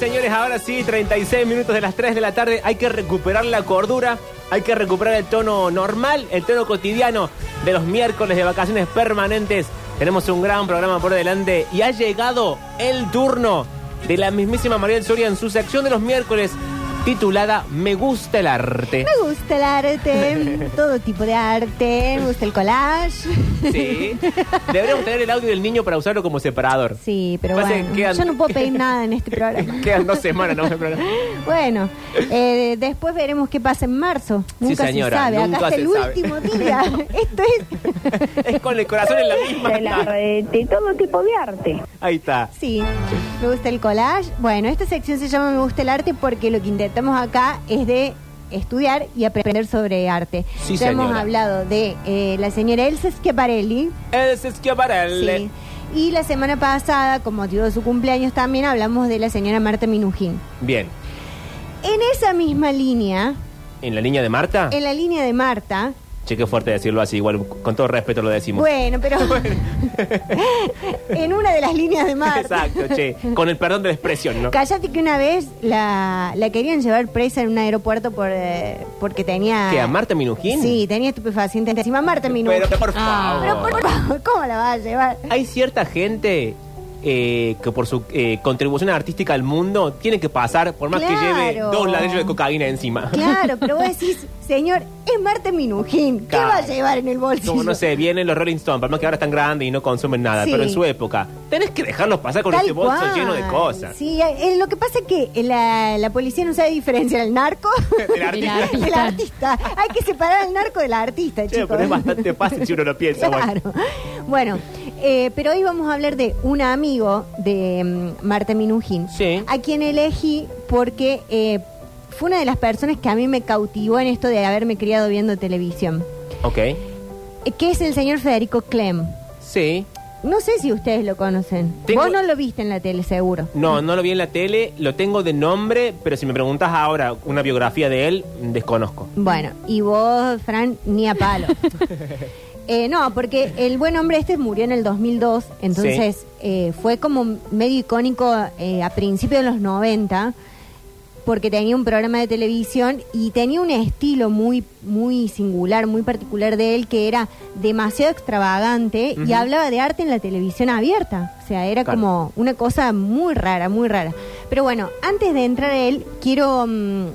señores, ahora sí, 36 minutos de las 3 de la tarde. Hay que recuperar la cordura, hay que recuperar el tono normal, el tono cotidiano de los miércoles de vacaciones permanentes. Tenemos un gran programa por delante y ha llegado el turno de la mismísima María Soria en su sección de los miércoles titulada Me gusta el arte. Me gusta el arte, todo tipo de arte, me gusta el collage. Sí. Deberíamos tener el audio del niño para usarlo como separador. Sí, pero Pasa que bueno, quedan- yo no puedo pedir nada en este programa. Quedan dos semanas, ¿no? El programa. Bueno, eh, después veremos qué pasa en marzo. Nunca señora, se sabe. nunca Acá está se el sabe. último día. Esto es. Es con el corazón en la misma. el arte, todo tipo de arte. Ahí está. Sí, me gusta el collage. Bueno, esta sección se llama Me gusta el arte porque lo que intentamos acá es de estudiar y aprender sobre arte. Sí, ya hemos señora. hablado de eh, la señora Elsa Schiaparelli. Es Schiaparelli. Sí. Y la semana pasada, con motivo de su cumpleaños, también hablamos de la señora Marta Minujín. Bien. En esa misma línea, ¿En la línea de Marta? en la línea de Marta, Che, qué fuerte decirlo así, igual con todo respeto lo decimos. bueno, pero en una de las líneas de Marta. Exacto, che. Con el perdón de la expresión, ¿no? Cállate que una vez la, la querían llevar presa en un aeropuerto por, eh, porque tenía... ¿Qué, a Marta Minujín? Sí, tenía estupefaciente encima. Marta Minujín. Pero, por Ah, favor. pero por favor, ¿cómo la va a llevar? Hay cierta gente eh, que por su eh, contribución artística al mundo tiene que pasar, por más que lleve dos ladrillos de cocaína encima. Claro, pero vos decís, señor, es Marta Minujín. ¿Qué Claro. va a llevar en el bolsillo? Como no sé, vienen los Rolling Stones, por más que ahora están grandes y no consumen nada, Sí. pero en su época, tenés que dejarlos pasar con Tal este bolso cual. lleno de cosas. Sí, eh, lo que pasa es que la, la policía no sabe diferenciar el narco El artista. del artista. Hay que separar al narco del artista, Che, chicos. pero es bastante fácil si uno lo piensa. bueno. Claro. Bueno, eh, pero hoy vamos a hablar de un amigo de mm, Marta Minujín, Sí. a quien elegí porque eh, fue una de las personas que a mí me cautivó en esto de haberme criado viendo televisión, Ok. eh, que es el señor Federico Clem. Sí. No sé si ustedes lo conocen. Tengo- Vos no lo viste en la tele, seguro. No, no lo vi en la tele, lo tengo de nombre, pero si me preguntas ahora una biografía de él, desconozco. Bueno, y vos, Fran, ni a palo. Eh, no, porque el buen hombre este murió en el 2002, entonces eh, fue como medio icónico eh, a principios de los 90, porque tenía un programa de televisión y tenía un estilo muy, muy singular, muy particular de él, que era demasiado extravagante y hablaba de arte en la televisión abierta. O sea, era Claro. como una cosa muy rara, muy rara. Pero bueno, antes de entrar a él, quiero... mm,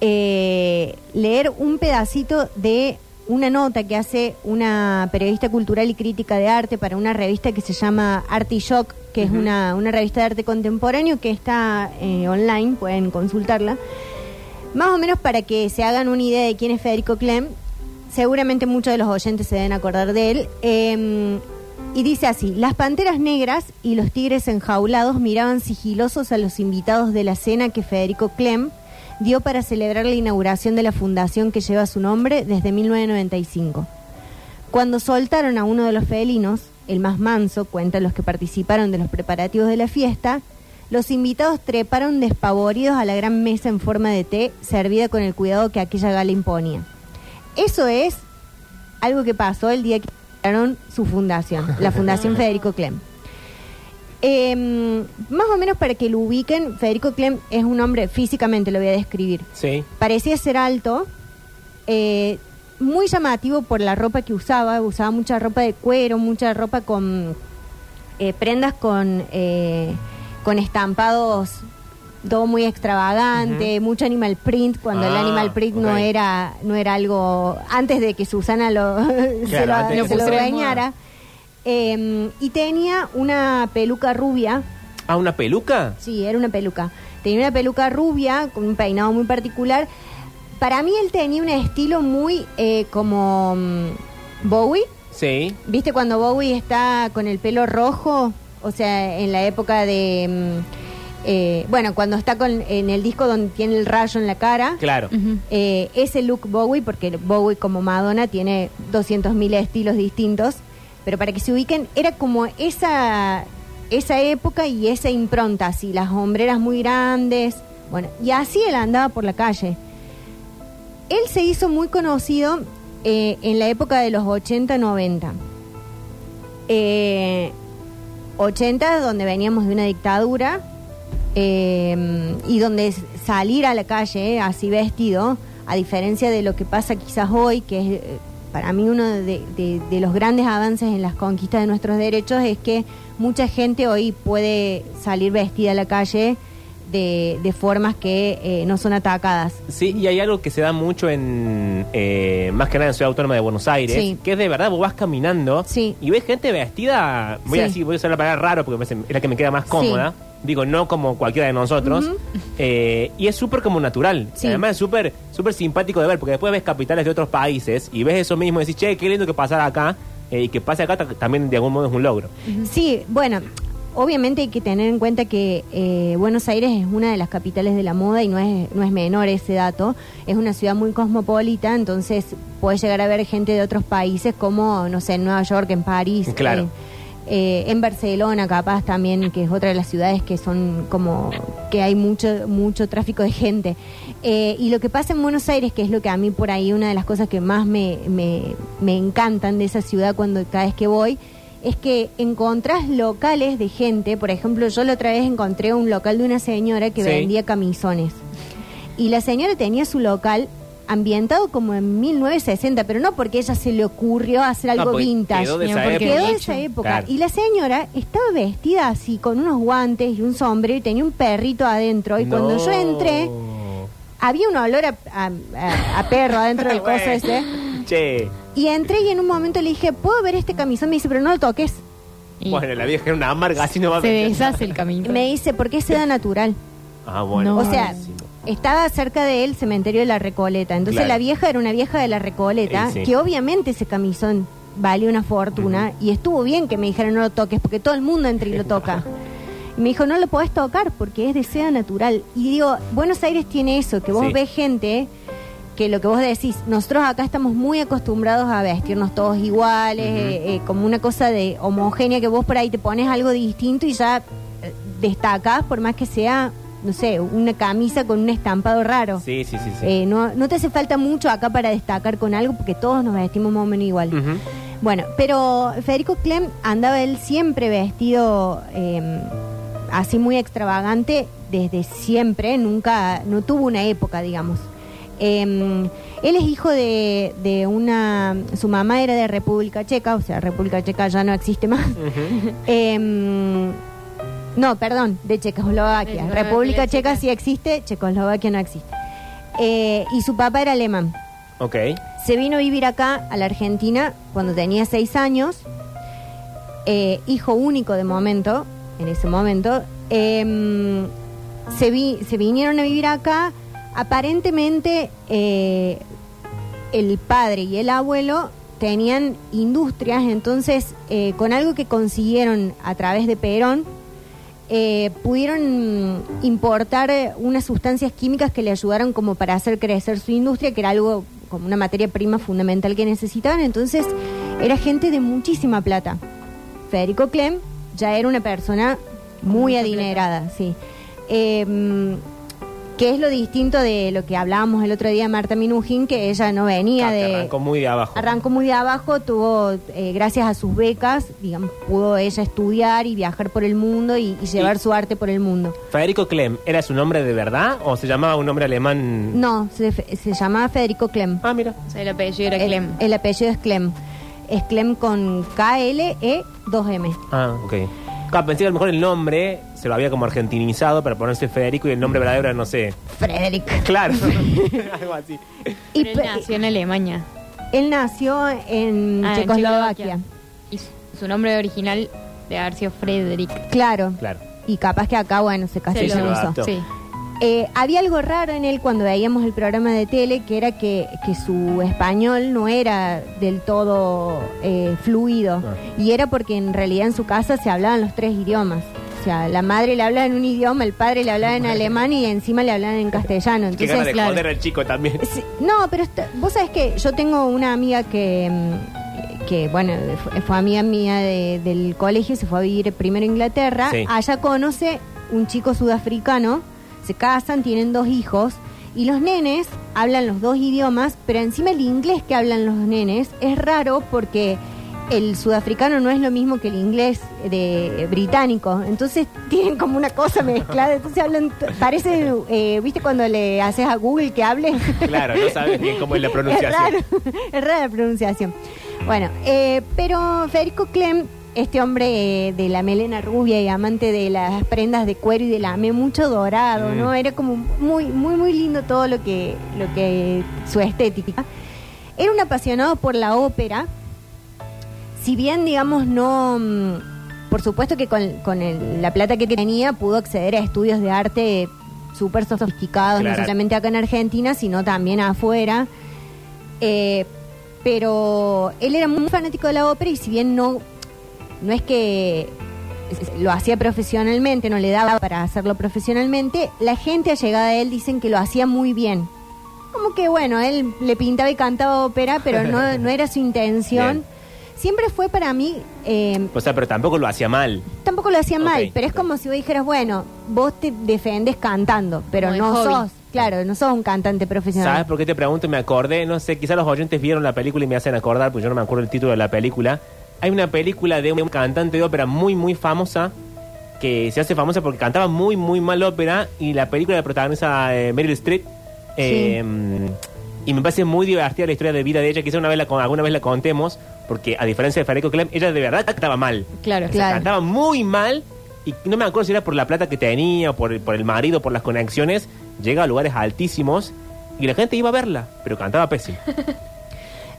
eh, leer un pedacito de una nota que hace una periodista cultural y crítica de arte para una revista que se llama Arte y Shock, que es una, una revista de arte contemporáneo que está eh, online, pueden consultarla. Más o menos para que se hagan una idea de quién es Federico Clem, seguramente muchos de los oyentes se deben acordar de él. Eh, y dice así, las panteras negras y los tigres enjaulados miraban sigilosos a los invitados de la cena que Federico Clem dio para celebrar la inauguración de la fundación que lleva su nombre desde 1995. Cuando soltaron a uno de los felinos, el más manso, cuentan los que participaron de los preparativos de la fiesta, los invitados treparon despavoridos a la gran mesa en forma de té, servida con el cuidado que aquella gala imponía. Eso es algo que pasó el día que crearon su fundación, la Fundación Federico Clem. Eh, más o menos para que lo ubiquen, Federico Clem es un hombre, físicamente lo voy a describir, Sí. parecía ser alto, eh, muy llamativo por la ropa que usaba, usaba mucha ropa de cuero, mucha ropa con eh, prendas con, eh, con estampados, todo muy extravagante, mucho animal print, cuando el Ah, animal print no era no era algo antes de que Susana lo, se lo, se lo dueñara. Eh, y tenía una peluca rubia, ¿Ah, una peluca? Sí, era una peluca. Tenía una peluca rubia, con un peinado muy particular. Para mí él tenía un estilo muy eh, como mm, Bowie. Sí. ¿Viste cuando Bowie está con el pelo rojo? O sea, en la época de... mm, eh, bueno, cuando está con, en el disco donde tiene el rayo en la cara. Claro. Eh, ese look Bowie, porque Bowie como Madonna tiene 200.000 estilos distintos, pero para que se ubiquen, era como esa, esa época y esa impronta, así, las hombreras muy grandes, bueno, y así él andaba por la calle. Él se hizo muy conocido eh, en la época de los 80-90. Eh, 80 donde veníamos de una dictadura eh, y donde salir a la calle así vestido, a diferencia de lo que pasa quizás hoy, que es eh, para mí uno de, de- de los grandes avances en las conquistas de nuestros derechos, es que mucha gente hoy puede salir vestida a la calle de, de formas que eh, no son atacadas. Sí, y hay algo que se da mucho en, eh, más que nada en Ciudad Autónoma de Buenos Aires, Sí. que es de verdad, vos vas caminando Sí. y ves gente vestida, voy a decir, voy a usar la palabra raro porque es la que me queda más cómoda, digo, no como cualquiera de nosotros, eh, y es súper como natural, Sí. además es súper súper simpático de ver, porque después ves capitales de otros países y ves eso mismo y decís, che, qué lindo que pasara acá, eh, y que pase acá ta- también de algún modo es un logro. Sí, bueno, obviamente hay que tener en cuenta que eh, Buenos Aires es una de las capitales de la moda y no es, no es menor ese dato. Es una ciudad muy cosmopolita, entonces puede llegar a ver gente de otros países como, no sé, en Nueva York, en París. Claro. eh, eh, en Barcelona capaz también, que es otra de las ciudades que son como que hay mucho mucho tráfico de gente. Eh, y lo que pasa en Buenos Aires, que es lo que a mí por ahí una de las cosas que más me, me, me encantan de esa ciudad cuando cada vez que voy, es que encontrás locales de gente, por ejemplo, yo la otra vez encontré un local de una señora que Sí. vendía camisones. Y la señora tenía su local ambientado como en 1960, pero no porque ella se le ocurrió hacer algo vintage, quedó de esa porque época. quedó de esa época. Claro. Y la señora estaba vestida así, con unos guantes y un sombrero y tenía un perrito adentro. Y cuando yo entré, había un olor a, a- a- a perro adentro del coso ese. Che, Y entré y en un momento le dije, ¿puedo ver este camisón? Me dice, pero no lo toques. Y bueno, la vieja era una amarga, así no va a se deshace el camino. Me dice, porque es seda natural. Ah, bueno. No. O sea. Estaba cerca del cementerio de la Recoleta. Entonces Claro. la vieja era una vieja de la Recoleta, Eh, sí. que obviamente ese camisón vale una fortuna. Y estuvo bien que me dijeran no lo toques, porque todo el mundo entra y lo toca. Y me dijo, no lo podés tocar porque es de seda natural. Y digo, Buenos Aires tiene eso, que vos Sí. ves gente que lo que vos decís, nosotros acá estamos muy acostumbrados a vestirnos todos iguales, eh, eh, como una cosa de homogénea, que vos por ahí te pones algo distinto y ya eh, destacás, por más que sea, no sé, una camisa con un estampado raro. Sí, sí, sí. sí. Eh, no, no te hace falta mucho acá para destacar con algo porque todos nos vestimos más o menos igual. Bueno, pero Federico Clem andaba él siempre vestido eh, así muy extravagante desde siempre, nunca, no tuvo una época, digamos. Eh, él es hijo de, de una, su mamá era de República Checa, o sea, República Checa ya no existe más. Em, no, perdón, de Checoslovaquia. República de Checa Checa. sí existe, Checoslovaquia no existe. Eh, y su papá era alemán. Ok. Se vino a vivir acá, a la Argentina, cuando tenía seis años. Eh, hijo único de momento, en ese momento. Em, se, vi- se vinieron a vivir acá. Aparentemente, eh, el padre y el abuelo tenían industrias, entonces, eh, con algo que consiguieron a través de Perón, eh, pudieron importar eh, unas sustancias químicas que le ayudaron como para hacer crecer su industria, que era algo como una materia prima fundamental que necesitaban. Entonces, era gente de muchísima plata. Federico Clem ya era una persona muy adinerada, sí. Eh, que es lo distinto de lo que hablábamos el otro día de Marta Minujín, que ella no venía Ah, de... Arrancó muy de abajo. Arrancó muy de abajo, tuvo, eh, gracias a sus becas, digamos, pudo ella estudiar y viajar por el mundo y, y llevar Y- su arte por el mundo. ¿Federico Clem era su nombre de verdad o se llamaba un nombre alemán? No, se, se llamaba Federico Clem. Ah, mira. O sea, el apellido era El, Clem. el apellido es Clem. Es Clem con K-L-E-2-M. Ah, ok. Claro, pensé que a lo mejor el nombre se lo había como argentinizado para ponerse Federico y el nombre verdadero era, no sé. Frederick. Claro. Algo así. Y Pero él pe- nació en Alemania. él nació en Ah, en Checoslovaquia. Y su, su nombre original de haber sido Frederick. Claro. Claro. Y capaz que acá, bueno, se Se castellanizó. lo adaptó. Sí. Eh, había algo raro en él cuando veíamos el programa de tele, que era que, que su español no era del todo eh, fluido. Y era porque en realidad en su casa se hablaban los tres idiomas. O sea, la madre le hablaba en un idioma, el padre le hablaba en alemán y encima le hablaban en castellano. Qué gana de Entonces, claro. joder al chico también. Sí, no, pero está- vos sabés que yo tengo una amiga que, mm, que bueno, fue, fue amiga mía de- del colegio, se fue a vivir primero a Inglaterra. Sí. Allá conoce un chico sudafricano, se casan, tienen dos hijos. Y los nenes hablan los dos idiomas, pero encima el inglés que hablan los nenes es raro porque el sudafricano no es lo mismo que el inglés de eh, británico. Entonces tienen como una cosa mezclada. Entonces hablan, parece, eh, ¿viste cuando le haces a Google que hable? Claro, no sabes bien cómo es la Es pronunciación. raro, es rara la pronunciación. Bueno, eh, pero Federico Clem, este hombre eh, de la melena rubia y amante de las prendas de cuero y de lame mucho dorado, Mm. ¿no? Era como muy, muy, muy lindo todo lo que, lo que su estética. Era un apasionado por la ópera. Si bien, digamos, no. mm, Por supuesto que con, con el- la plata que tenía pudo acceder a estudios de arte súper sofisticados, Claro. no solamente acá en Argentina, sino también afuera. Eh, pero él era muy fanático de la ópera y si bien no, no es que lo hacía profesionalmente, no le daba para hacerlo profesionalmente, la gente allegada a él dicen que lo hacía muy bien. Como que bueno, él le pintaba y cantaba ópera, pero no, no era su intención. Bien. Siempre fue para mí, eh, O sea, pero tampoco lo hacía mal. tampoco lo hacía mal, pero es como si vos dijeras, bueno, vos te defendes cantando, pero Como no hobby. sos, claro, no sos un cantante profesional. ¿Sabes por qué te pregunto? Me acordé, no sé, quizás los oyentes vieron la película y me hacen acordar, pues yo no me acuerdo el título de la película. Hay una película de un cantante de ópera muy, muy famosa, que se hace famosa porque cantaba muy, muy mal ópera, y la película la protagoniza eh, Meryl Streep. eh, Y me parece muy divertida la historia de vida de ella, quizás una vez la, alguna vez la contemos, porque a diferencia de Federico Clem, ella de verdad cantaba mal. Claro. O sea, Claro. cantaba muy mal y no me acuerdo si era por la plata que tenía, o por, el- por el marido, por las conexiones. Llega a lugares altísimos y la gente iba a verla, pero cantaba pésimo.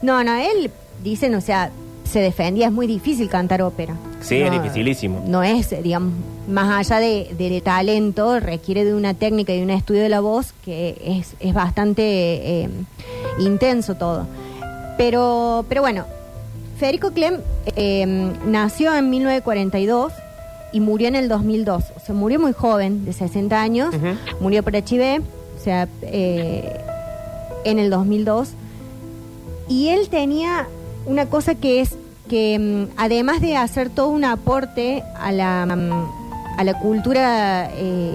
No, no, él, dicen, o sea, se defendía, es muy difícil cantar ópera. Sí, No, es dificilísimo. No es, digamos, más allá de, de talento, requiere de una técnica y un estudio de la voz que es, es bastante eh, intenso todo. Pero, pero bueno, Federico Clem eh, nació en 1942 y murió en el 2002. O sea, murió muy joven, de 60 años. Murió por HIV, o sea, eh, en el 2002. Y él tenía una cosa que es que mm, además de hacer todo un aporte a la, mm, a la cultura, eh,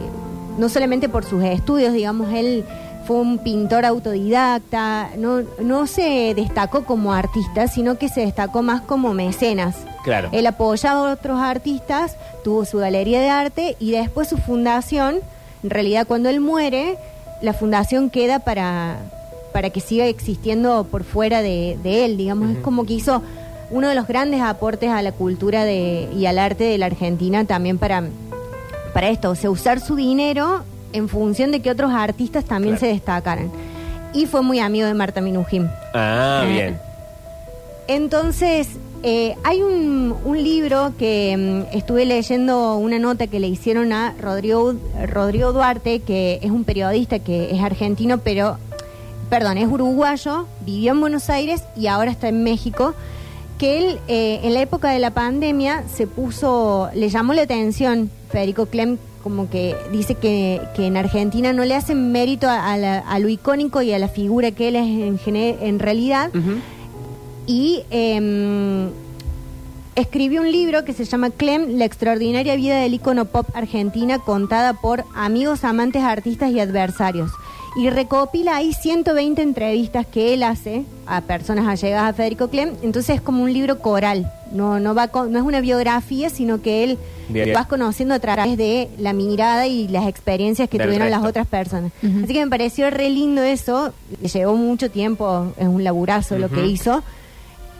no solamente por sus estudios, digamos, él fue un pintor autodidacta, no, no se destacó como artista, sino que se destacó más como mecenas. Claro. Él apoyaba a otros artistas, tuvo su galería de arte y después su fundación, en realidad cuando él muere, la fundación queda para, para que siga existiendo por fuera de, de él, digamos, es como que hizo uno de los grandes aportes a la cultura de, y al arte de la Argentina también para, para esto, o sea, usar su dinero en función de que otros artistas también Claro. se destacaran. Y fue muy amigo de Marta Minujín. Ah, Eh, bien. Entonces, eh, hay un, un libro que mm, estuve leyendo una nota que le hicieron a Rodrigo, Rodrigo Duarte, que es un periodista que es argentino, pero, perdón, es uruguayo, vivió en Buenos Aires y ahora está en México, que él eh, en la época de la pandemia se puso, le llamó la atención Federico Clem, como que dice que, que en Argentina no le hacen mérito a, a la- a lo icónico y a la figura que él es en, en realidad y eh, escribió un libro que se llama Clem, la extraordinaria vida del ícono pop argentina contada por amigos, amantes, artistas y adversarios. Y recopila ahí 120 entrevistas que él hace a personas allegadas a Federico Clem. Entonces es como un libro coral, no, no, va con- no es una biografía, sino que él vas conociendo a través de la mirada y las experiencias que Del tuvieron las otras personas. Así que me pareció re lindo eso, le llevó mucho tiempo, es un laburazo lo que hizo.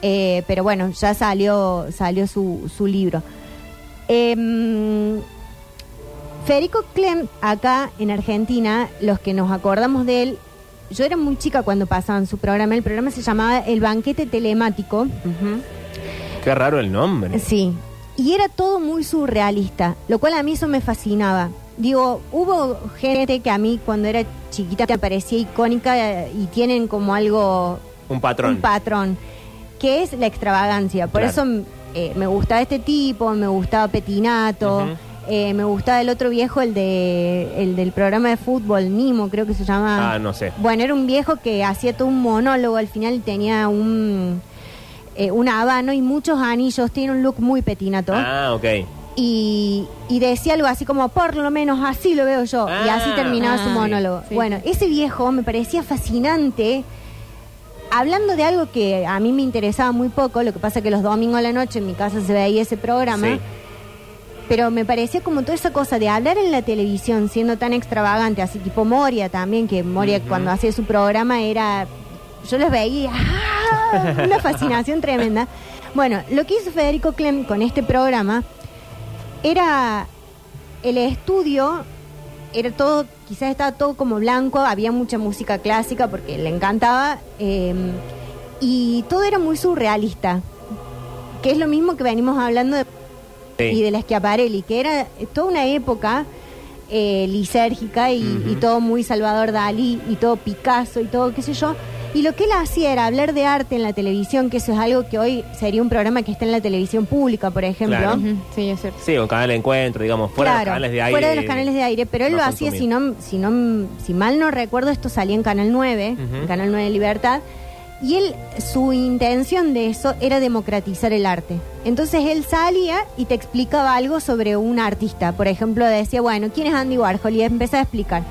Eh, pero bueno, ya salió, salió su, su libro. Em, Federico Clem, acá en Argentina, los que nos acordamos de él, yo era muy chica cuando pasaban su programa, el programa se llamaba El Banquete Telemático. Qué raro el nombre. Sí, y era todo muy surrealista, lo cual a mí eso me fascinaba. Digo, hubo gente que a mí cuando era chiquita me parecía icónica eh, y tienen como algo Un patrón. un patrón, que es la extravagancia. Por Claro. eso eh, me gustaba este tipo, me gustaba Petinato. Eh, me gustaba el otro viejo, el de el del programa de fútbol, Nimo, creo que se llama. Ah, no sé. Bueno, era un viejo que hacía todo un monólogo, al final tenía un eh, un habano y muchos anillos, tiene un look muy petinato. Ah, ok. Y, y decía algo así como, por lo menos así lo veo yo. y así Ah. terminaba su Ah, monólogo. sí. Bueno, ese viejo me parecía fascinante hablando de algo que a mí me interesaba muy poco, lo que pasa que los domingos a la noche en mi casa se veía ese programa, Sí. Pero me parecía como toda esa cosa de hablar en la televisión siendo tan extravagante, así tipo Moria también, que Moria cuando hacía su programa era, yo los veía, ¡ah! una fascinación tremenda. Bueno, lo que hizo Federico Clem con este programa era el estudio era todo, quizás estaba todo como blanco, había mucha música clásica porque le encantaba, eh, y todo era muy surrealista, que es lo mismo que venimos hablando de, Sí. y de la Schiaparelli, que era toda una época eh, lisérgica y, y todo muy Salvador Dalí y todo Picasso y todo qué sé yo. Y lo que él hacía era hablar de arte en la televisión, que eso es algo que hoy sería un programa que está en la televisión pública, por ejemplo. Claro. Ujú, Sí, es cierto. Sí, un canal de encuentro, digamos, fuera de los canales de aire. Fuera de los canales de aire, pero él no lo hacía, si no, si no, si mal no recuerdo, esto salía en Canal 9, Ujú. en Canal 9 Libertad, y él, su intención de eso era democratizar el arte. Entonces él salía y te explicaba algo sobre un artista. Por ejemplo, decía, bueno, ¿quién es Andy Warhol? Y empezaba a explicar.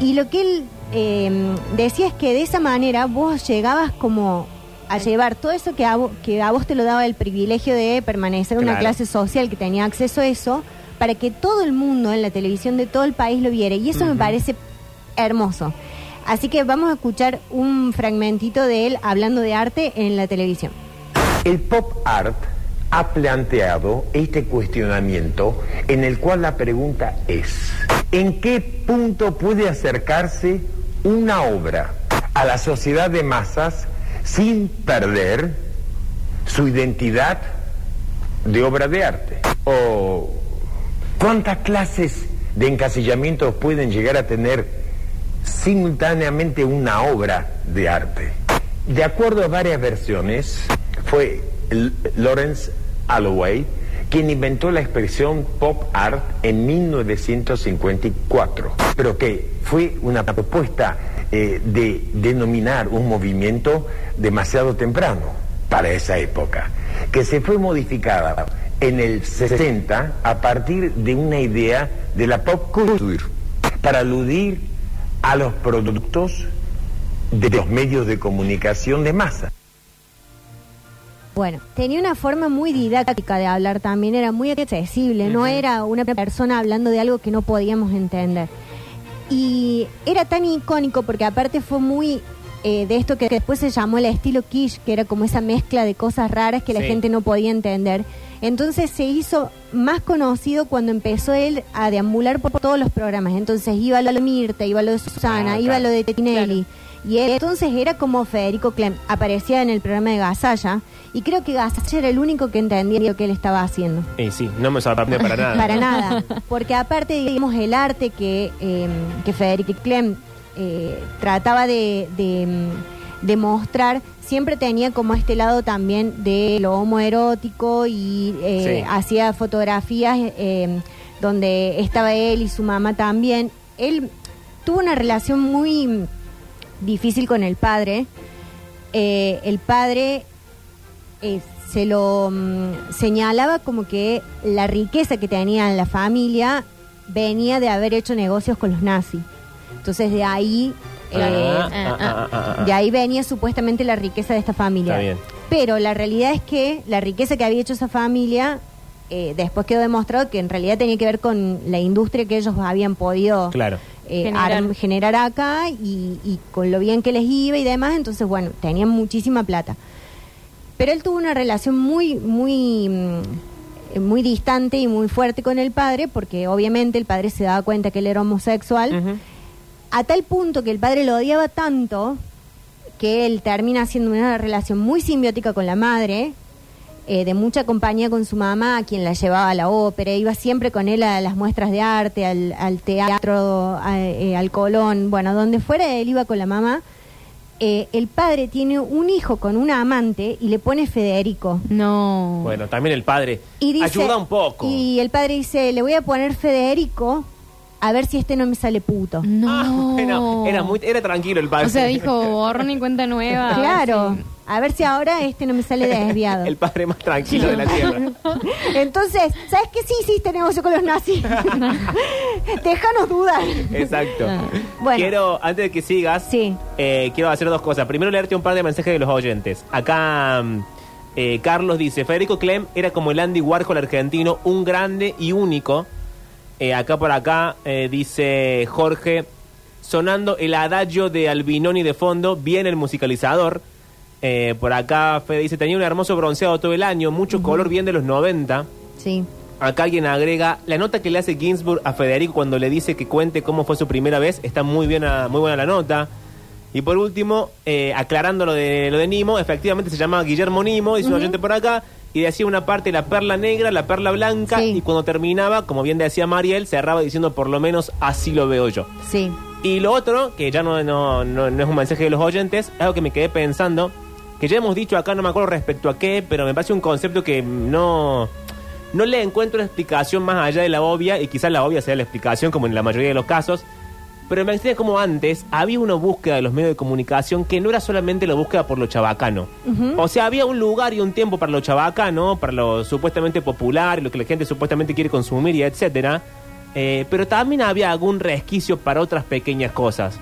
Y lo que él eh, decía es que de esa manera vos llegabas como a llevar todo eso que a, que a vos te lo daba el privilegio de permanecer en una clase social que tenía acceso a eso, para que todo el mundo en la televisión de todo el país lo viera. Y eso me parece hermoso. Así que vamos a escuchar un fragmentito de él hablando de arte en la televisión. El pop art ha planteado este cuestionamiento en el cual la pregunta es, ¿en qué punto puede acercarse una obra a la sociedad de masas sin perder su identidad de obra de arte? ¿O cuántas clases de encasillamientos pueden llegar a tener simultáneamente una obra de arte. De acuerdo a varias versiones, fue Lawrence Alloway quien inventó la expresión pop art en 1954, pero que fue una propuesta eh, de denominar un movimiento demasiado temprano para esa época, que se fue modificada en el 60 a partir de una idea de la pop culture para aludir a los productos de los medios de comunicación de masa. Bueno, tenía una forma muy didáctica de hablar también, era muy accesible, no era una persona hablando de algo que no podíamos entender. Y era tan icónico porque aparte fue muy eh, de esto que después se llamó el estilo quiche, que era como esa mezcla de cosas raras que la gente no podía entender. Entonces se hizo más conocido cuando empezó él a deambular por todos los programas. Entonces iba lo de Mirta, iba lo de Susana, Ah, iba claro. lo de Tinelli. Y él, entonces era como Federico Clem, aparecía en el programa de Gasalla y creo que Gasalla era el único que entendía lo que él estaba haciendo. Y sí, no me sorprende para nada. Para nada, porque aparte, digamos, el arte que, eh, que Federico Clem eh, trataba de, de, mm, de mostrar, siempre tenía como este lado también de lo homoerótico y eh, Sí. hacía fotografías eh, donde estaba él y su mamá también. Él tuvo una relación muy difícil con el padre. Eh, el padre eh, se lo mm, señalaba como que la riqueza que tenía en la familia venía de haber hecho negocios con los nazis. Entonces de ahí, eh, Ah, ah, ah, ah, ah. de ahí venía supuestamente la riqueza de esta familia. Está bien. Pero la realidad es que la riqueza que había hecho esa familia eh, después quedó demostrado que en realidad tenía que ver con la industria que ellos habían podido Claro. eh, Generar. acá y, y con lo bien que les iba y demás, entonces bueno, tenían muchísima plata. Pero él tuvo una relación muy, muy, mm, eh, muy distante y muy fuerte con el padre, porque obviamente el padre se daba cuenta que él era homosexual. A tal punto que el padre lo odiaba tanto que él termina haciendo una relación muy simbiótica con la madre, eh, de mucha compañía con su mamá, a quien la llevaba a la ópera, iba siempre con él a las muestras de arte, al, al teatro, a- eh, al Colón, bueno, donde fuera él iba con la mamá. Eh, el padre tiene un hijo con una amante y le pone Federico. No. Bueno, también el padre Y dice, ayuda un poco. Y el padre dice, le voy a poner Federico a ver si este no me sale puto. No. Ah, bueno, era, muy, era tranquilo el padre. O sea, dijo borrón y cuenta nueva. Claro. A ver si ahora este no me sale desviado. El padre más tranquilo de la tierra. Entonces, ¿sabes qué? Sí hiciste negocio con los nazis. Déjanos dudar. Exacto. Bueno. Quiero, antes de que sigas, Sí. eh, quiero hacer dos cosas. Primero, leerte un par de mensajes de los oyentes. Acá, mm, eh, Carlos dice: Federico Clem era como el Andy Warhol argentino, un grande y único. Eh, acá por acá eh, dice Jorge: sonando el adagio de Albinoni de fondo, bien el musicalizador. Eh, por acá, Fede dice: tenía un hermoso bronceado todo el año, mucho color bien de los 90. Sí. Acá alguien agrega, la nota que le hace Ginsburg a Federico cuando le dice que cuente cómo fue su primera vez, está muy bien, a- muy buena la nota. Y por último, eh, aclarando lo de, lo de Nimo, efectivamente se llamaba Guillermo Nimo, dice un oyente por acá, y decía una parte la perla negra, la perla blanca, Sí. y cuando terminaba, como bien decía Mariel, cerraba diciendo por lo menos así lo veo yo. Sí. Y lo otro, que ya no, no, no, no es un mensaje de los oyentes, es algo que me quedé pensando, que ya hemos dicho acá, no me acuerdo respecto a qué, pero me parece un concepto que no, no le encuentro una explicación más allá de la obvia, y quizás la obvia sea la explicación, como en la mayoría de los casos. Pero me extraña como antes había una búsqueda de los medios de comunicación que no era solamente la búsqueda por lo chabacano. O sea, había un lugar y un tiempo para lo chabacano, para lo supuestamente popular, lo que la gente supuestamente quiere consumir y etcétera. Eh, pero también había algún resquicio para otras pequeñas cosas.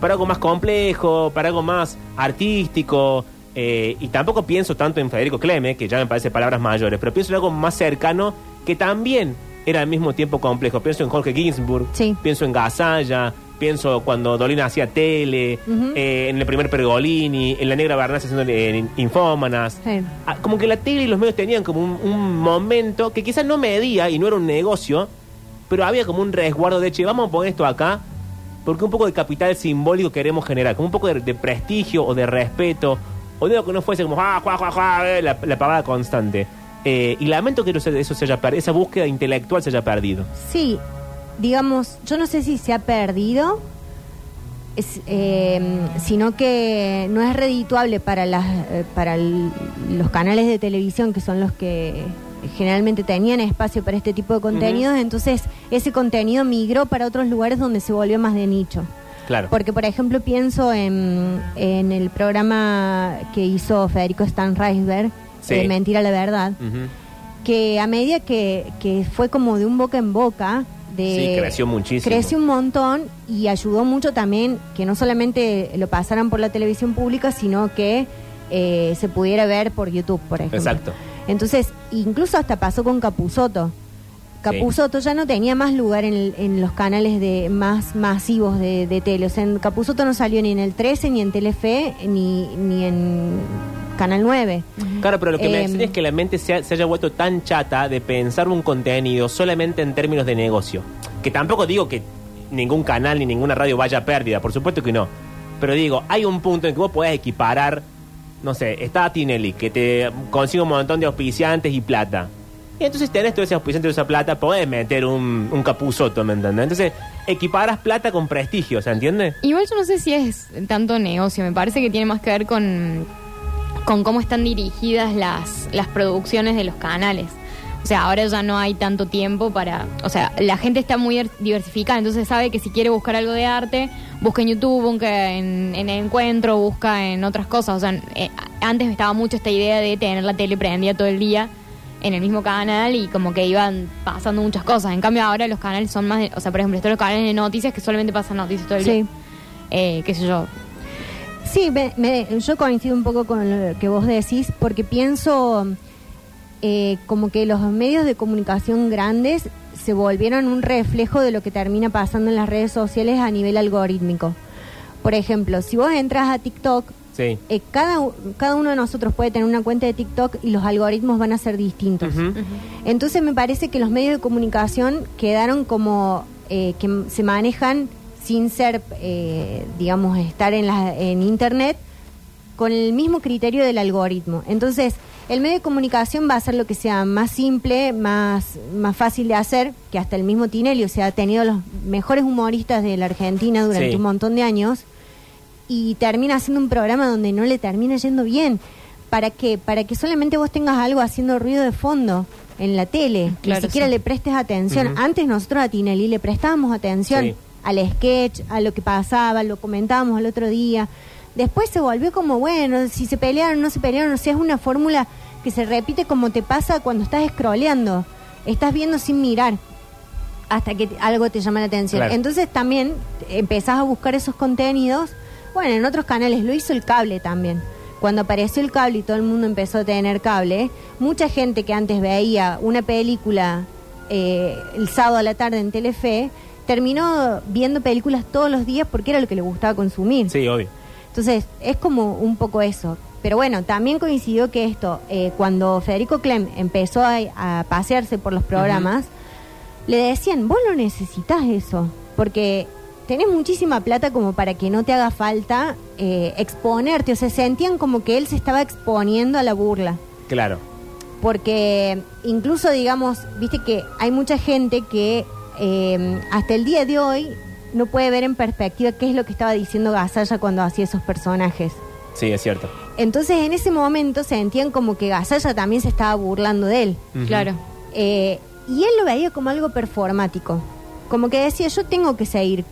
Para algo más complejo, para algo más artístico. eh, y tampoco pienso tanto en Federico Cleme, que ya me parece palabras mayores, pero pienso en algo más cercano que también era al mismo tiempo complejo. Pienso en Jorge Ginsburg, Sí. pienso en Gasalla, pienso cuando Dolina hacía tele, Ujú. eh, en el primer Pergolini, en la Negra Barnaz haciendo eh, Infómanas. Sí. Ah, Como que la tele y los medios tenían como un, un momento que quizás no medía y no era un negocio, pero había como un resguardo de, che, vamos a poner esto acá, porque un poco de capital simbólico queremos generar, como un poco de, de prestigio o de respeto, o de lo que no fuese como, ah, juá, juá, juá, eh, la, la pavada constante. Eh, y lamento que eso, eso se haya perdido, esa búsqueda intelectual se haya perdido. Sí, digamos, yo no sé si se ha perdido, es, eh, sino que no es redituable para, las, eh, para el- los canales de televisión, que son los que generalmente tenían espacio para este tipo de contenidos, entonces ese contenido migró para otros lugares donde se volvió más de nicho. Claro. Porque, por ejemplo, pienso en, en el programa que hizo Federico Stan Reisberg, Sí. eh, Mentira la Verdad, que a medida que, que fue como de un boca en boca, de, Sí, creció muchísimo. creció un montón y ayudó mucho también que no solamente lo pasaran por la televisión pública, sino que eh, se pudiera ver por YouTube, por ejemplo. Exacto. Entonces, incluso hasta pasó con Capuzoto. Capuzoto ya no tenía más lugar en, el- en los canales de más masivos de, de tele. O sea, en Capuzoto no salió ni en el 13, ni en Telefe, ni, ni en Canal 9. Claro, pero lo que me Em, extraña es que la mente se, ha- se haya vuelto tan chata de pensar un contenido solamente en términos de negocio. Que tampoco digo que ningún canal ni ninguna radio vaya a pérdida, por supuesto que no. Pero digo, hay un punto en que vos podés equiparar, no sé, está Tinelli, que te consigue un montón de auspiciantes y plata. Y entonces tenés todo ese auspiciante y esa plata, podés meter un, un capuzoto, ¿me entendés? Entonces, equiparas plata con prestigio, ¿se entiende? Igual yo no sé si es tanto negocio, me parece que tiene más que ver con, con cómo están dirigidas las, las producciones de los canales. O sea, ahora ya no hay tanto tiempo para... O sea, la gente está muy er- diversificada, entonces sabe que si quiere buscar algo de arte, busca en YouTube, busca en, en Encuentro, busca en otras cosas. O sea, eh, antes estaba mucho esta idea de tener la tele prendida todo el día en el mismo canal y como que iban pasando muchas cosas. En cambio ahora los canales son más... de- o sea, por ejemplo, están los canales de noticias que solamente pasan noticias todo el Sí. día. Eh, qué sé yo. Sí, me- me- yo coincido un poco con lo que vos decís, porque pienso eh, como que los medios de comunicación grandes se volvieron un reflejo de lo que termina pasando en las redes sociales a nivel algorítmico. Por ejemplo, si vos entras a TikTok, Sí. eh, cada, cada uno de nosotros puede tener una cuenta de TikTok y los algoritmos van a ser distintos. Entonces me parece que los medios de comunicación quedaron como eh, que se manejan sin ser, eh, digamos, estar en, la, en Internet con el mismo criterio del algoritmo. Entonces, el medio de comunicación va a ser lo que sea más simple, más, más fácil de hacer, que hasta el mismo Tinelli, o sea, ha tenido los mejores humoristas de la Argentina durante Sí. un montón de años y termina haciendo un programa donde no le termina yendo bien. ¿Para qué? Para que solamente vos tengas algo haciendo ruido de fondo en la tele. Claro, Ni siquiera sí. le prestes atención. Antes nosotros a Tinelli le prestábamos atención Sí. Al sketch, a lo que pasaba, lo comentábamos el otro día. Después se volvió como, bueno, si se pelearon, no se pelearon, o sea, es una fórmula que se repite como te pasa cuando estás scrolleando. Estás viendo sin mirar hasta que algo te llama la atención. Claro. Entonces también empezás a buscar esos contenidos. Bueno, en otros canales lo hizo el cable también. Cuando apareció el cable y todo el mundo empezó a tener cable, mucha gente que antes veía una película eh, el sábado a la tarde en Telefe, terminó viendo películas todos los días porque era lo que le gustaba consumir. Sí, obvio. Entonces, es como un poco eso. Pero bueno, también coincidió que esto, eh, cuando Federico Clem empezó a, a pasearse por los programas, le decían, vos no necesitas eso, porque tenés muchísima plata como para que no te haga falta eh, exponerte. O sea, sentían como que él se estaba exponiendo a la burla. Claro. Porque incluso, digamos, viste que hay mucha gente que eh, hasta el día de hoy no puede ver en perspectiva qué es lo que estaba diciendo Gasalla cuando hacía esos personajes. Sí, es cierto. Entonces en ese momento sentían como que Gasalla también se estaba burlando de él. Claro. Eh, y él lo veía como algo performático. Como que decía, yo tengo que seguir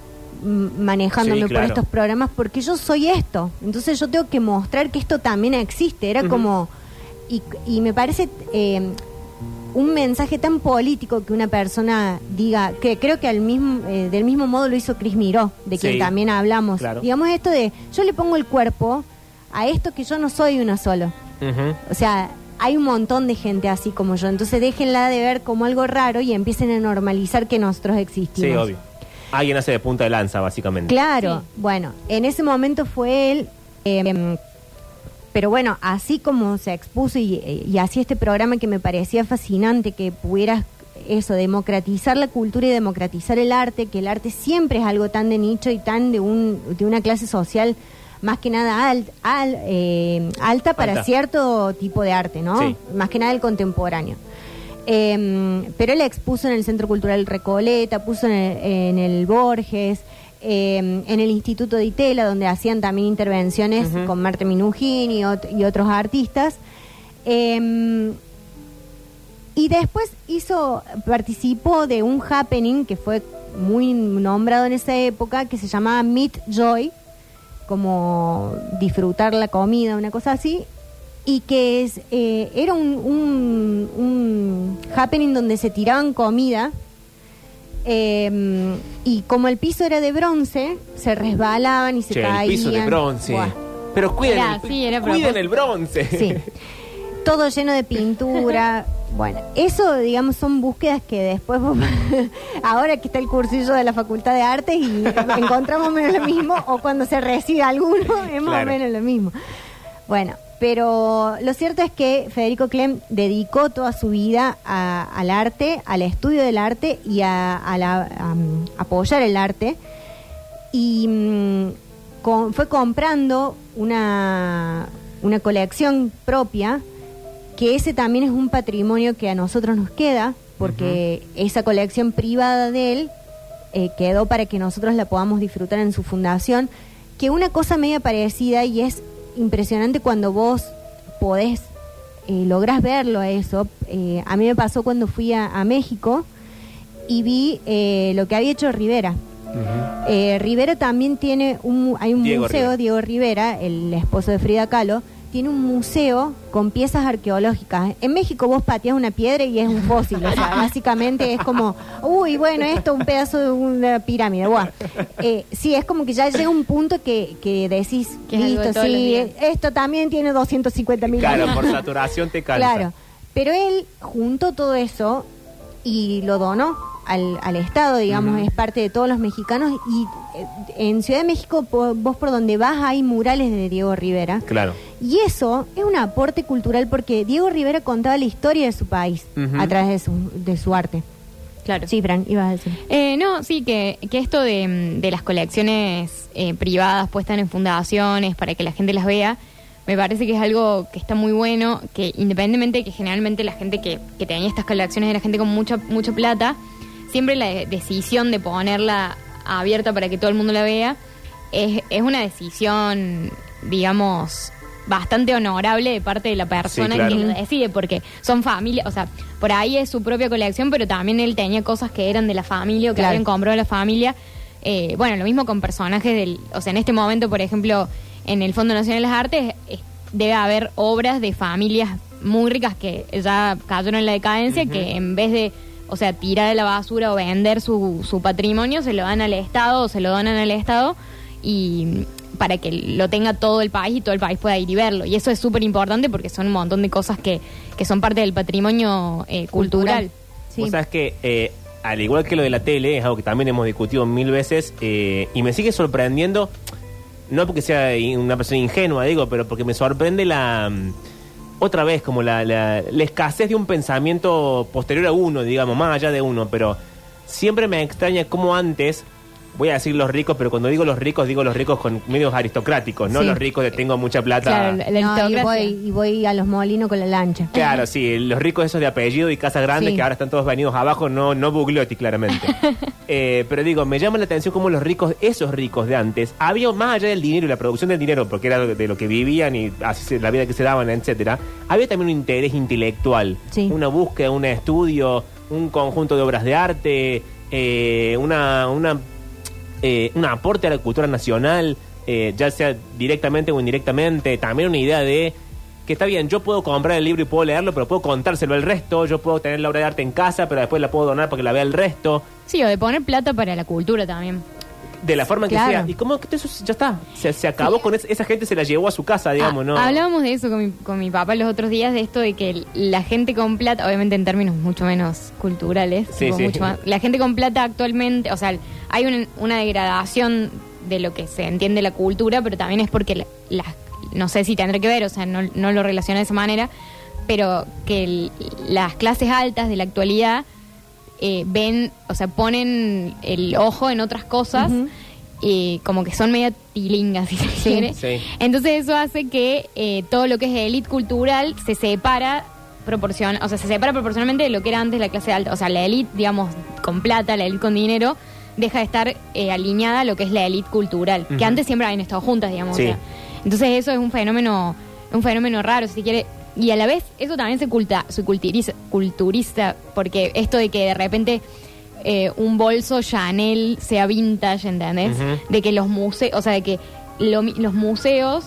mm, manejándome Sí, claro. por estos programas porque yo soy esto. Entonces yo tengo que mostrar que esto también existe. Era como... Y, y me parece eh, un mensaje tan político que una persona diga, que creo que al mismo, eh, del mismo modo lo hizo Cris Miró, de quien Sí, también hablamos. claro. Digamos esto de, yo le pongo el cuerpo a esto que yo no soy uno solo. O sea, hay un montón de gente así como yo. Entonces déjenla de ver como algo raro y empiecen a normalizar que nosotros existimos. Sí, obvio. Alguien hace de punta de lanza, básicamente. Claro, bueno, en ese momento fue él. eh, pero bueno, así como se expuso y, y hacía este programa que me parecía fascinante, que pudieras eso, democratizar la cultura y democratizar el arte, que el arte siempre es algo tan de nicho y tan de, un, de una clase social más que nada al- al- eh, alta para Alta. cierto tipo de arte, ¿no? Sí. Más que nada el contemporáneo. Eh, pero él expuso en el Centro Cultural Recoleta, puso en el, en el Borges, eh, en el Instituto de Itela, donde hacían también intervenciones con Marta Minujín y, ot- y otros artistas. Eh, y después hizo, participó de un happening que fue muy nombrado en esa época, que se llamaba Meet Joy, como disfrutar la comida, una cosa así, y que es, eh, era un, un, un happening donde se tiraban comida. Eh, y como el piso era de bronce, se resbalaban y se Che, el caían. piso de bronce. Buah. Pero cuiden, Era el, era cuiden el bronce. Sí. Todo lleno de pintura. Bueno, eso, digamos, son búsquedas que después, vos- ahora que está el cursillo de la Facultad de Artes y encontramos menos lo mismo, o cuando se recibe alguno, es más Claro. o menos lo mismo. Bueno, pero lo cierto es que Federico Clem dedicó toda su vida a- al arte, al estudio del arte y a, a la- a, mm, apoyar el arte. Y mm, con- fue comprando una, una colección propia, que ese también es un patrimonio que a nosotros nos queda, porque esa colección privada de él eh, quedó para que nosotros la podamos disfrutar en su fundación, que una cosa media parecida y es impresionante cuando vos podés, eh, lográs verlo a eso. Eh, a mí me pasó cuando fui a, a México y vi eh, lo que había hecho Rivera. Eh, Rivera también tiene un, hay un Diego museo, Rivera. Diego Rivera, el esposo de Frida Kahlo, tiene un museo con piezas arqueológicas. En México vos pateas una piedra y es un fósil, o sea, básicamente es como, uy, bueno, esto un pedazo de una pirámide, guau. Eh, sí, es como que ya llega un punto que, que decís, Que es algo de listo, sí, esto también tiene 250 mil Claro, por saturación te cansa. Claro, pero él juntó todo eso y lo donó al, al Estado, digamos, es parte de todos los mexicanos. Y eh, en Ciudad de México, po- vos por donde vas, hay murales de Diego Rivera. Claro. Y eso es un aporte cultural porque Diego Rivera contaba la historia de su país a través de su, de su arte. Claro. Sí, Fran, ibas a decir. Eh, no, sí, que, que esto de, de las colecciones eh, privadas puestas en fundaciones para que la gente las vea, me parece que es algo que está muy bueno, que independientemente de que generalmente la gente que, que tenía estas colecciones era gente con mucha, mucha plata, siempre la de- decisión de ponerla abierta para que todo el mundo la vea es, es una decisión, digamos, bastante honorable de parte de la persona Sí, claro. que lo decide, porque son familias, o sea, por ahí es su propia colección, pero también él tenía cosas que eran de la familia o que Claro. habían comprado la familia. Eh, bueno, lo mismo con personajes del, o sea, en este momento, por ejemplo, en el Fondo Nacional de las Artes eh, debe haber obras de familias muy ricas que ya cayeron en la decadencia, que en vez de, o sea, tirar a la basura o vender su, su patrimonio, se lo dan al Estado o se lo donan al Estado y para que lo tenga todo el país y todo el país pueda ir y verlo. Y eso es súper importante porque son un montón de cosas que, que son parte del patrimonio eh, cultural. Sí. Vos sabés que, eh, al igual que lo de la tele, es algo que también hemos discutido mil veces, eh, y me sigue sorprendiendo, no porque sea una persona ingenua, digo, pero porque me sorprende la... Otra vez, como la, la, la escasez de un pensamiento posterior a uno, digamos, más allá de uno, pero siempre me extraña cómo antes, voy a decir los ricos, pero cuando digo los ricos, digo los ricos con medios aristocráticos, no Sí. los ricos de tengo mucha plata. Claro, la No, y, voy, y voy a los molinos con la lancha. Claro, sí, los ricos esos de apellido y casas grandes Sí. que ahora están todos venidos abajo, no, no Bugliotti claramente. Eh, pero digo, me llama la atención cómo los ricos, esos ricos de antes, había más allá del dinero y la producción del dinero, porque era de lo que vivían y así se- la vida que se daban, etcétera, había también un interés intelectual, Sí. una búsqueda, un estudio, un conjunto de obras de arte, eh, una, una eh, un aporte a la cultura nacional, eh, ya sea directamente o indirectamente, también una idea de que está bien, yo puedo comprar el libro y puedo leerlo, pero puedo contárselo al resto, yo puedo tener la obra de arte en casa, pero después la puedo donar para que la vea el resto, Sí, o de poner plata para la cultura también. de la forma que Claro. sea. Y como que eso ya está, se, se acabó con es- esa gente, se la llevó a su casa, digamos, Ah, ¿no? Hablábamos de eso con mi, con mi papá los otros días, de esto de que la gente con plata, obviamente en términos mucho menos culturales, Sí, tipo, sí. mucho más- la gente con plata actualmente, o sea, hay un- una degradación de lo que se entiende la cultura, pero también es porque la- las, no sé si tendrá que ver, o sea, no, no lo relaciona de esa manera, pero que el- las clases altas de la actualidad eh, ven, o sea, ponen el ojo en otras cosas. Y como que son media tilingas, si se quiere. Sí. Entonces eso hace que eh, todo lo que es élite cultural se separa proporcion o sea, se separa proporcionalmente de lo que era antes la clase alta. O sea, la élite, digamos, con plata, la élite con dinero, deja de estar eh, alineada a lo que es la élite cultural, que antes siempre habían estado juntas, digamos. o Sí. sea. Entonces eso es un fenómeno, un fenómeno raro, si quiere. Y a la vez, eso también se, culta, se culturiza, culturiza, porque esto de que de repente eh, un bolso Chanel sea vintage, ¿entendés? De que los museos, o sea, de que lo los museos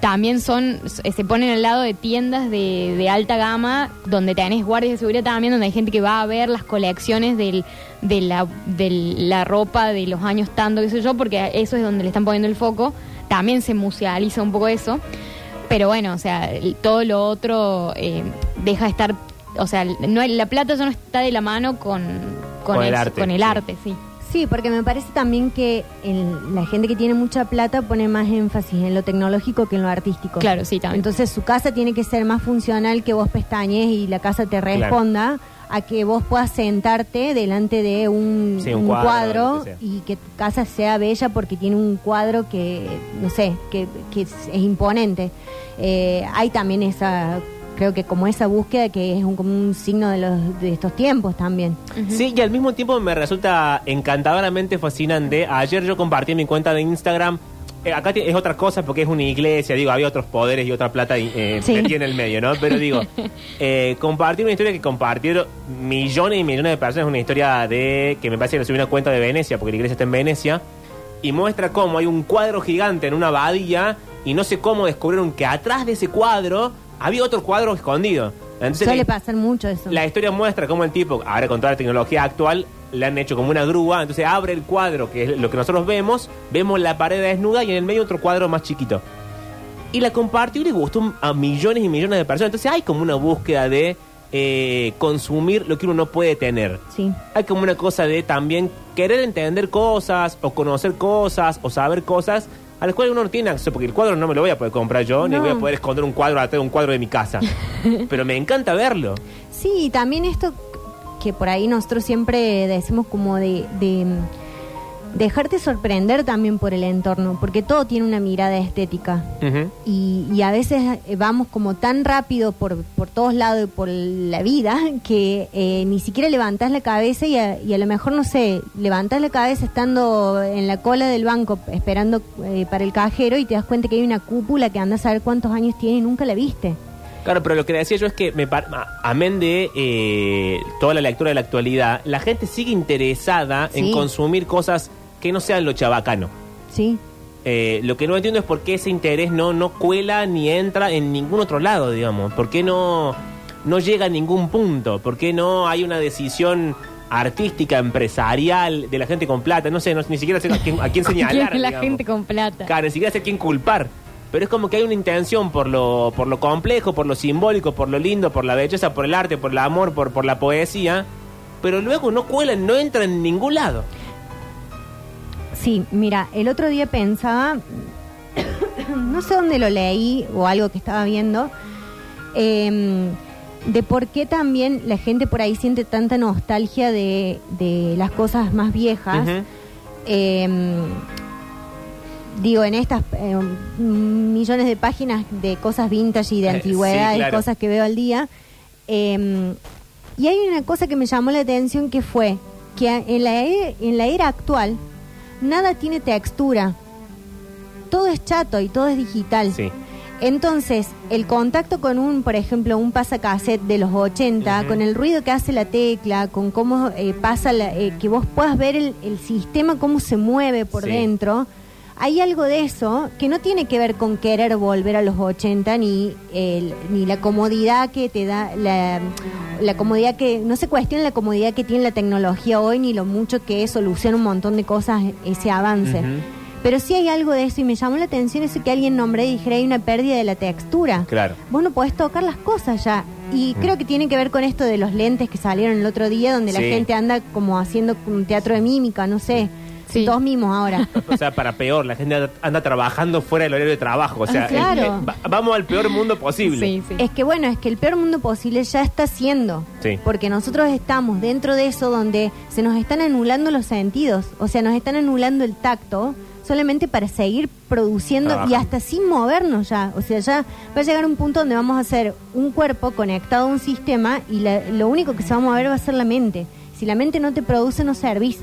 también son, se ponen al lado de tiendas de, de alta gama, donde tenés guardias de seguridad también, donde hay gente que va a ver las colecciones del, de, la, de la ropa de los años tanto, qué sé yo, porque eso es donde le están poniendo el foco. También se musealiza un poco eso. Pero bueno, o sea, todo lo otro eh, deja de estar, o sea, no, la plata ya no está de la mano con, con, Con el arte, con el sí. arte, sí. Sí, porque me parece también que el- la gente que tiene mucha plata pone más énfasis en lo tecnológico que en lo artístico. Claro, sí, también. Entonces su casa tiene que ser más funcional que vos pestañes y la casa te responda a que vos puedas sentarte delante de un, Sí, un un cuadro, cuadro, lo que sea. y que tu casa sea bella porque tiene un cuadro que, no sé, que, que es, es imponente. Eh, hay también esa, creo que como esa búsqueda que es un, como un signo de, los, de estos tiempos también. Sí, y al mismo tiempo me resulta encantadoramente fascinante. Ayer yo compartí en mi cuenta de Instagram. eh, acá es otra cosa porque es una iglesia, digo, había otros poderes y otra plata eh, Sí. metida en el medio, ¿no? Pero digo, eh, compartir una historia que compartieron millones y millones de personas, una historia de que me parece que lo subí una cuenta de Venecia, porque la iglesia está en Venecia, y muestra cómo hay un cuadro gigante en una abadía y no sé cómo descubrieron que atrás de ese cuadro había otro cuadro escondido. Entonces, Suele la- pasar mucho eso. la historia muestra cómo el tipo, ahora con toda la tecnología actual, le han hecho como una grúa, entonces abre el cuadro, que es lo que nosotros vemos, vemos la pared desnuda y en el medio otro cuadro más chiquito. Y la compartió y le gustó a millones y millones de personas. Entonces hay como una búsqueda de eh, consumir lo que uno no puede tener. Sí. Hay como una cosa de también querer entender cosas o conocer cosas o saber cosas a las cuales uno no tiene acceso, porque el cuadro no me lo voy a poder comprar yo, ni voy a poder esconder un cuadro atrás de un cuadro de mi casa. Pero me encanta verlo. Sí, y también esto que por ahí nosotros siempre decimos como de, de, dejarte sorprender también por el entorno, porque todo tiene una mirada estética. Y, y a veces eh, vamos como tan rápido por, por todos lados y por la vida que eh, ni siquiera levantás la cabeza y a, y a lo mejor, no sé, levantás la cabeza estando en la cola del banco esperando eh, para el cajero y te das cuenta que hay una cúpula que andas a ver cuántos años tiene y nunca la viste. Claro, pero lo que decía yo es que, me amén de eh, toda la lectura de la actualidad, la gente sigue interesada en consumir cosas que no sean lo chabacano. Sí. Eh, lo que no entiendo es por qué ese interés no, no cuela ni entra en ningún otro lado, digamos. ¿Por qué no, no llega a ningún punto? ¿Por qué no hay una decisión artística, empresarial, de la gente con plata? No sé, no- ni siquiera sé a quién, a quién señalar. la digamos. gente con plata. Claro, ni siquiera sé a quién culpar. Pero es como que hay una intención por lo, por lo complejo, por lo simbólico, por lo lindo, por la belleza, por el arte, por el amor, por, por la poesía. Pero luego no cuela, no entra en ningún lado. Sí, mira, el otro día pensaba, no sé dónde lo leí o algo que estaba viendo, em, de por qué también la gente por ahí siente tanta nostalgia de, de las cosas más viejas. Em, digo, en estas eh, millones de páginas de cosas vintage y de Eh, antigüedad sí, claro. cosas que veo al día. y hay una cosa que me llamó la atención que fue que en la, en la era actual nada tiene textura. Todo es chato y todo es digital. Sí. Entonces, el contacto con un, por ejemplo, un pasacassette de los 80, Ujú. con el ruido que hace la tecla, con cómo eh, pasa, la- eh, que vos puedas ver el, el sistema, cómo se mueve por Sí. dentro, hay algo de eso que no tiene que ver con querer volver a los 80 ni, el- ni la comodidad que te da, la, la comodidad que, no se cuestiona la comodidad que tiene la tecnología hoy ni lo mucho que soluciona un montón de cosas ese avance. Pero sí hay algo de eso y me llamó la atención eso que alguien nombré y dijera hay una pérdida de la textura. Claro. Vos no podés tocar las cosas ya. Y creo que tiene que ver con esto de los lentes que salieron el otro día, donde la gente anda como haciendo un teatro de mímica, no sé. Sí. Dos mimos ahora. O sea, para peor, la gente anda, anda trabajando fuera del horario de trabajo. O sea, Ah, claro. el- el- va- vamos al peor mundo posible. Sí, sí. Es que bueno, es que el peor mundo posible ya está siendo. Sí. Porque nosotros estamos dentro de eso donde se nos están anulando los sentidos. O sea, nos están anulando el tacto solamente para seguir produciendo y hasta sin movernos ya. O sea, ya va a llegar un punto donde vamos a hacer un cuerpo conectado a un sistema y la- lo único que se va a mover va a ser la mente. Si la mente no te produce, no servís.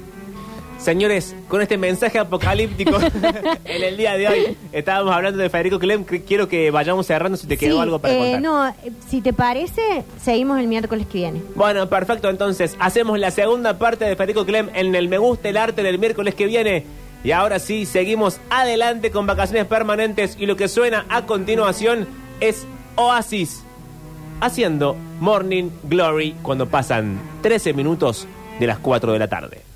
Señores, con este mensaje apocalíptico en el día de hoy, estábamos hablando de Federico Clem. Quiero que vayamos cerrando si te quedó Sí, algo para eh, contar. No, eh, si te parece, seguimos el miércoles que viene. Bueno, perfecto. Entonces, hacemos la segunda parte de Federico Clem en el Me Gusta el Arte del miércoles que viene. Y ahora sí, seguimos adelante con vacaciones permanentes. Y lo que suena a continuación es Oasis haciendo Morning Glory cuando pasan 13 minutos de las 4 de la tarde.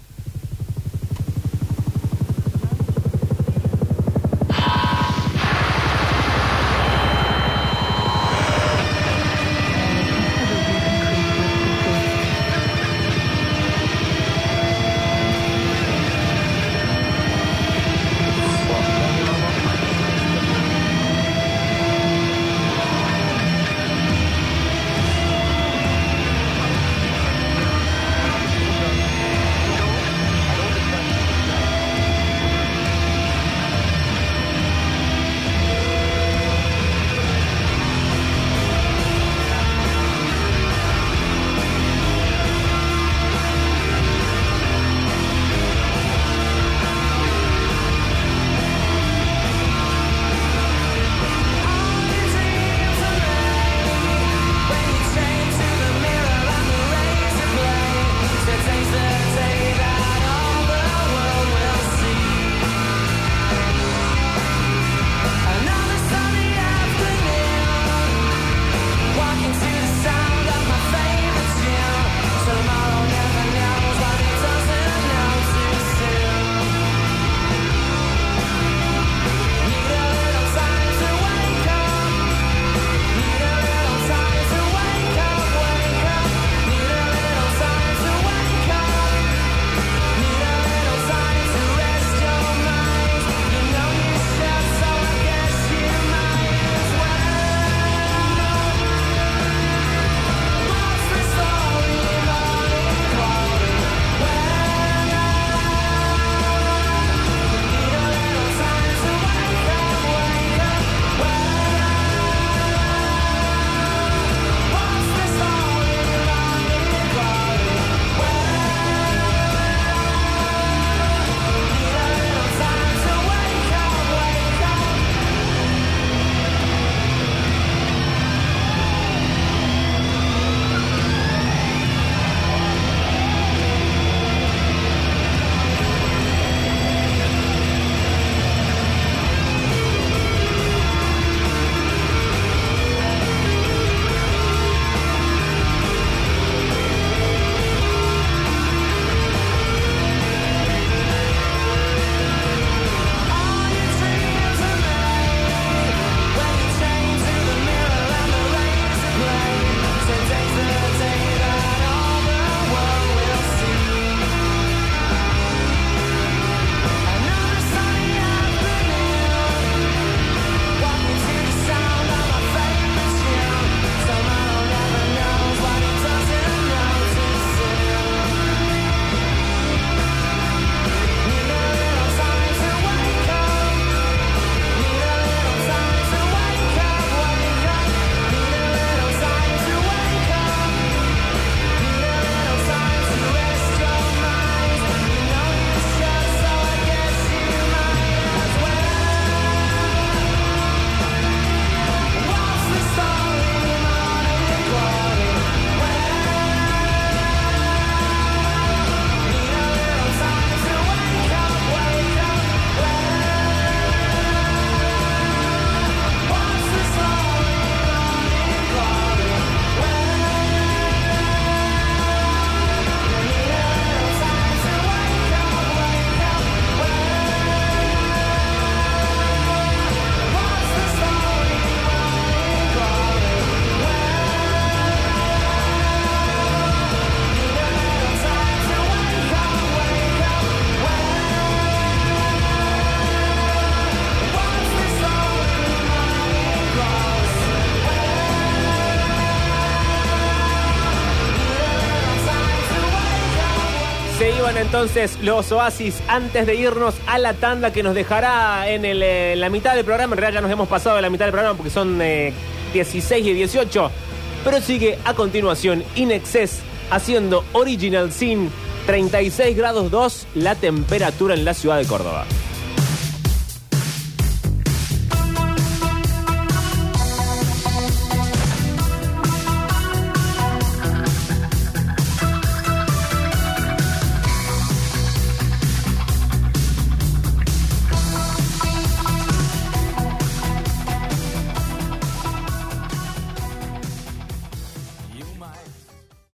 Entonces los Oasis antes de irnos a la tanda que nos dejará en, eh, la mitad del programa. En realidad ya nos hemos pasado de la mitad del programa porque son eh, 16 y 18. Pero sigue a continuación In Excess haciendo Original Sin 36 grados 2 la temperatura en la ciudad de Córdoba.